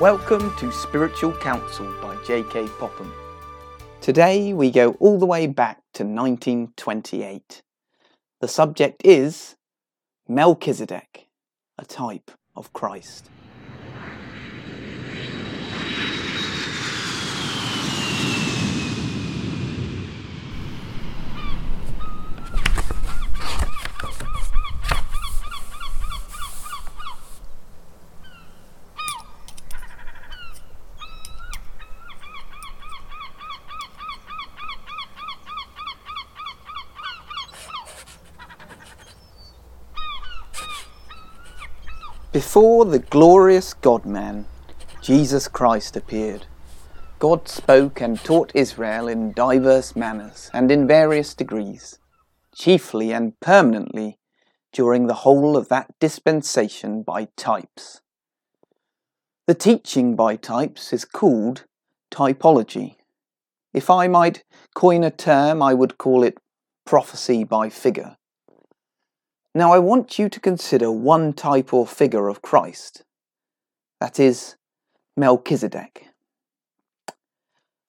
Welcome to Spiritual Counsel by J.K. Popham. Today we go all the way back to 1928. The subject is Melchizedek, a type of Christ. Before the glorious God man, Jesus Christ appeared. God spoke and taught Israel in diverse manners and in various degrees, chiefly and permanently during the whole of that dispensation by types. The teaching by types is called typology. If I might coin a term, I would call it prophecy by figure. Now I want you to consider one type or figure of Christ. That is Melchizedek.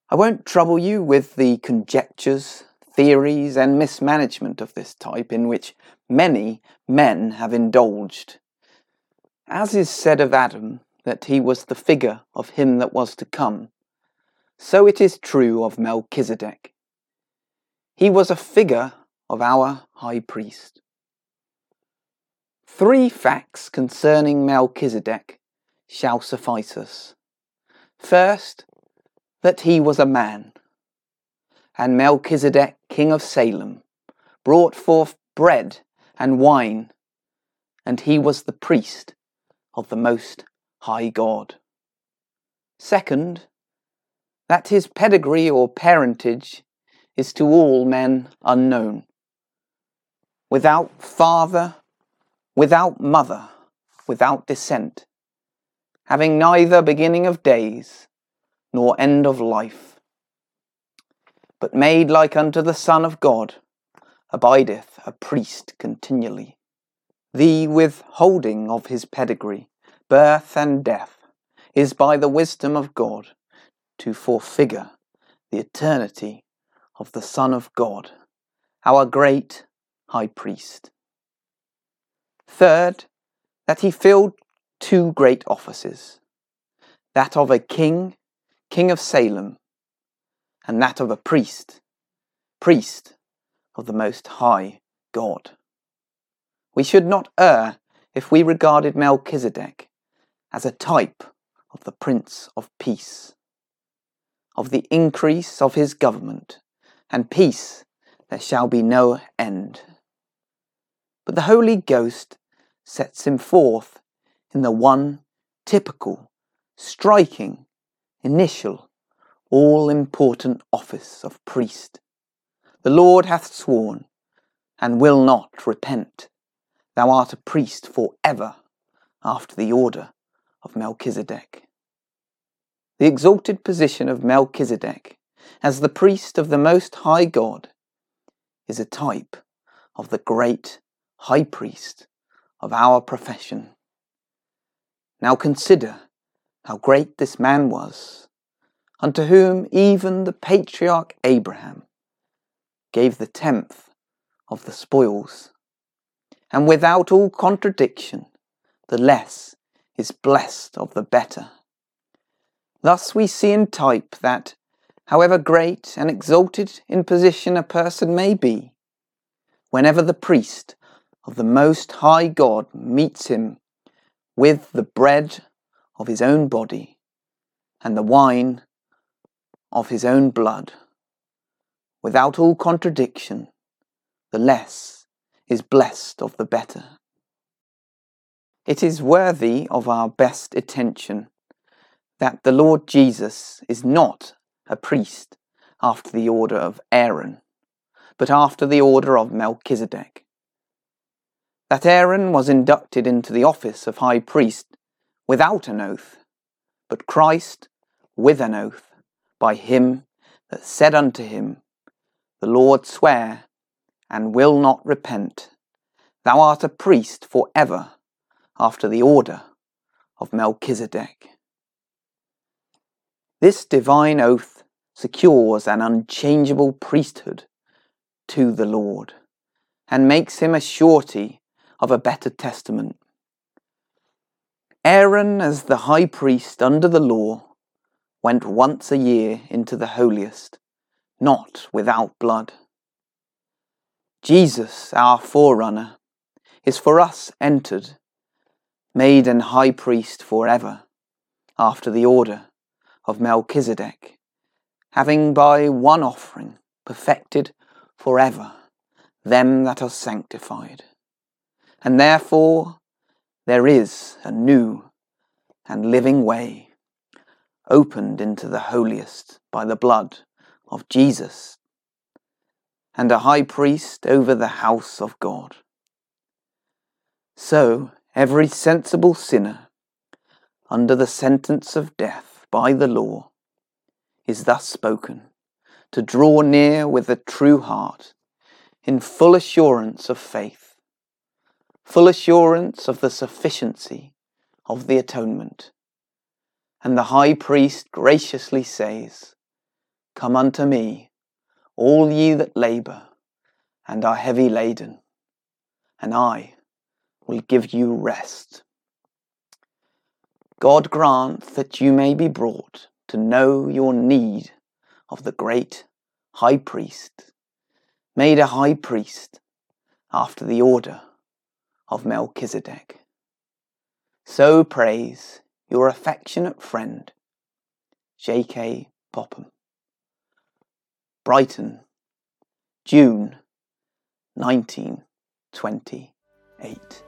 I won't trouble you with the conjectures, theories, and mismanagement of this type in which many men have indulged. As is said of Adam, that he was the figure of him that was to come, so it is true of Melchizedek. He was a figure of our high priest. Three facts concerning Melchizedek shall suffice us. First, that he was a man, and Melchizedek, king of Salem, brought forth bread and wine, and he was the priest of the Most High God. Second, that his pedigree or parentage is to all men unknown. Without father without mother, without descent, having neither beginning of days nor end of life, but made like unto the Son of God, abideth a priest continually. The withholding of his pedigree, birth and death, is by the wisdom of God to forefigure the eternity of the Son of God, our great high priest. Third, that he filled two great offices that of a king, king of Salem, and that of a priest, priest of the Most High God. We should not err if we regarded Melchizedek as a type of the Prince of Peace, of the increase of his government, and peace there shall be no end. But the Holy Ghost sets him forth in the one typical, striking, initial, all important office of priest. The Lord hath sworn, and will not repent. Thou art a priest for ever, after the order of Melchizedek. The exalted position of Melchizedek as the priest of the Most High God is a type of the great high priest of our profession. Now consider how great this man was, unto whom even the patriarch Abraham gave the tenth of the spoils. And without all contradiction, the less is blessed of the better. Thus we see in type that, however great and exalted in position a person may be, whenever the priest of the Most High God meets him with the bread of his own body and the wine of his own blood. Without all contradiction, the less is blessed of the better. It is worthy of our best attention that the Lord Jesus is not a priest after the order of Aaron, but after the order of Melchizedek that Aaron was inducted into the office of high priest without an oath, but Christ with an oath, by him that said unto him, The Lord swear, and will not repent, Thou art a priest for ever, after the order of Melchizedek. This divine oath secures an unchangeable priesthood to the Lord and makes him a surety of a better testament. Aaron, as the high priest under the law, went once a year into the holiest, not without blood. Jesus, our forerunner, is for us entered, made an high priest forever, after the order of Melchizedek, having by one offering perfected forever them that are sanctified. And therefore there is a new and living way opened into the holiest by the blood of Jesus and a high priest over the house of God. So every sensible sinner under the sentence of death by the law is thus spoken to draw near with a true heart in full assurance of faith, full assurance of the sufficiency of the atonement. And the high priest graciously says, Come unto me, all ye that labour and are heavy laden, and I will give you rest. God grant that you may be brought to know your need of the great high priest, made a high priest after the order of Melchizedek. So prays your affectionate friend, J.K. Popham. Brighton, June 1928.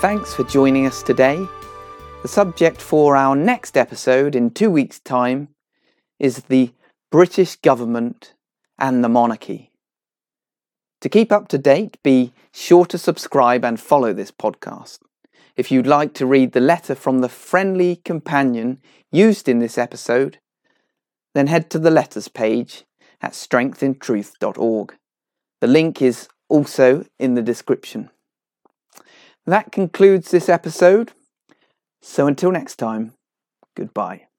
Thanks for joining us today. The subject for our next episode in two weeks' time is the British government and the monarchy. To keep up to date, be sure to subscribe and follow this podcast. If you'd like to read the letter from the friendly companion used in this episode, then head to the letters page at strengthintruth.org. The link is also in the description. That concludes this episode. So until next time, goodbye.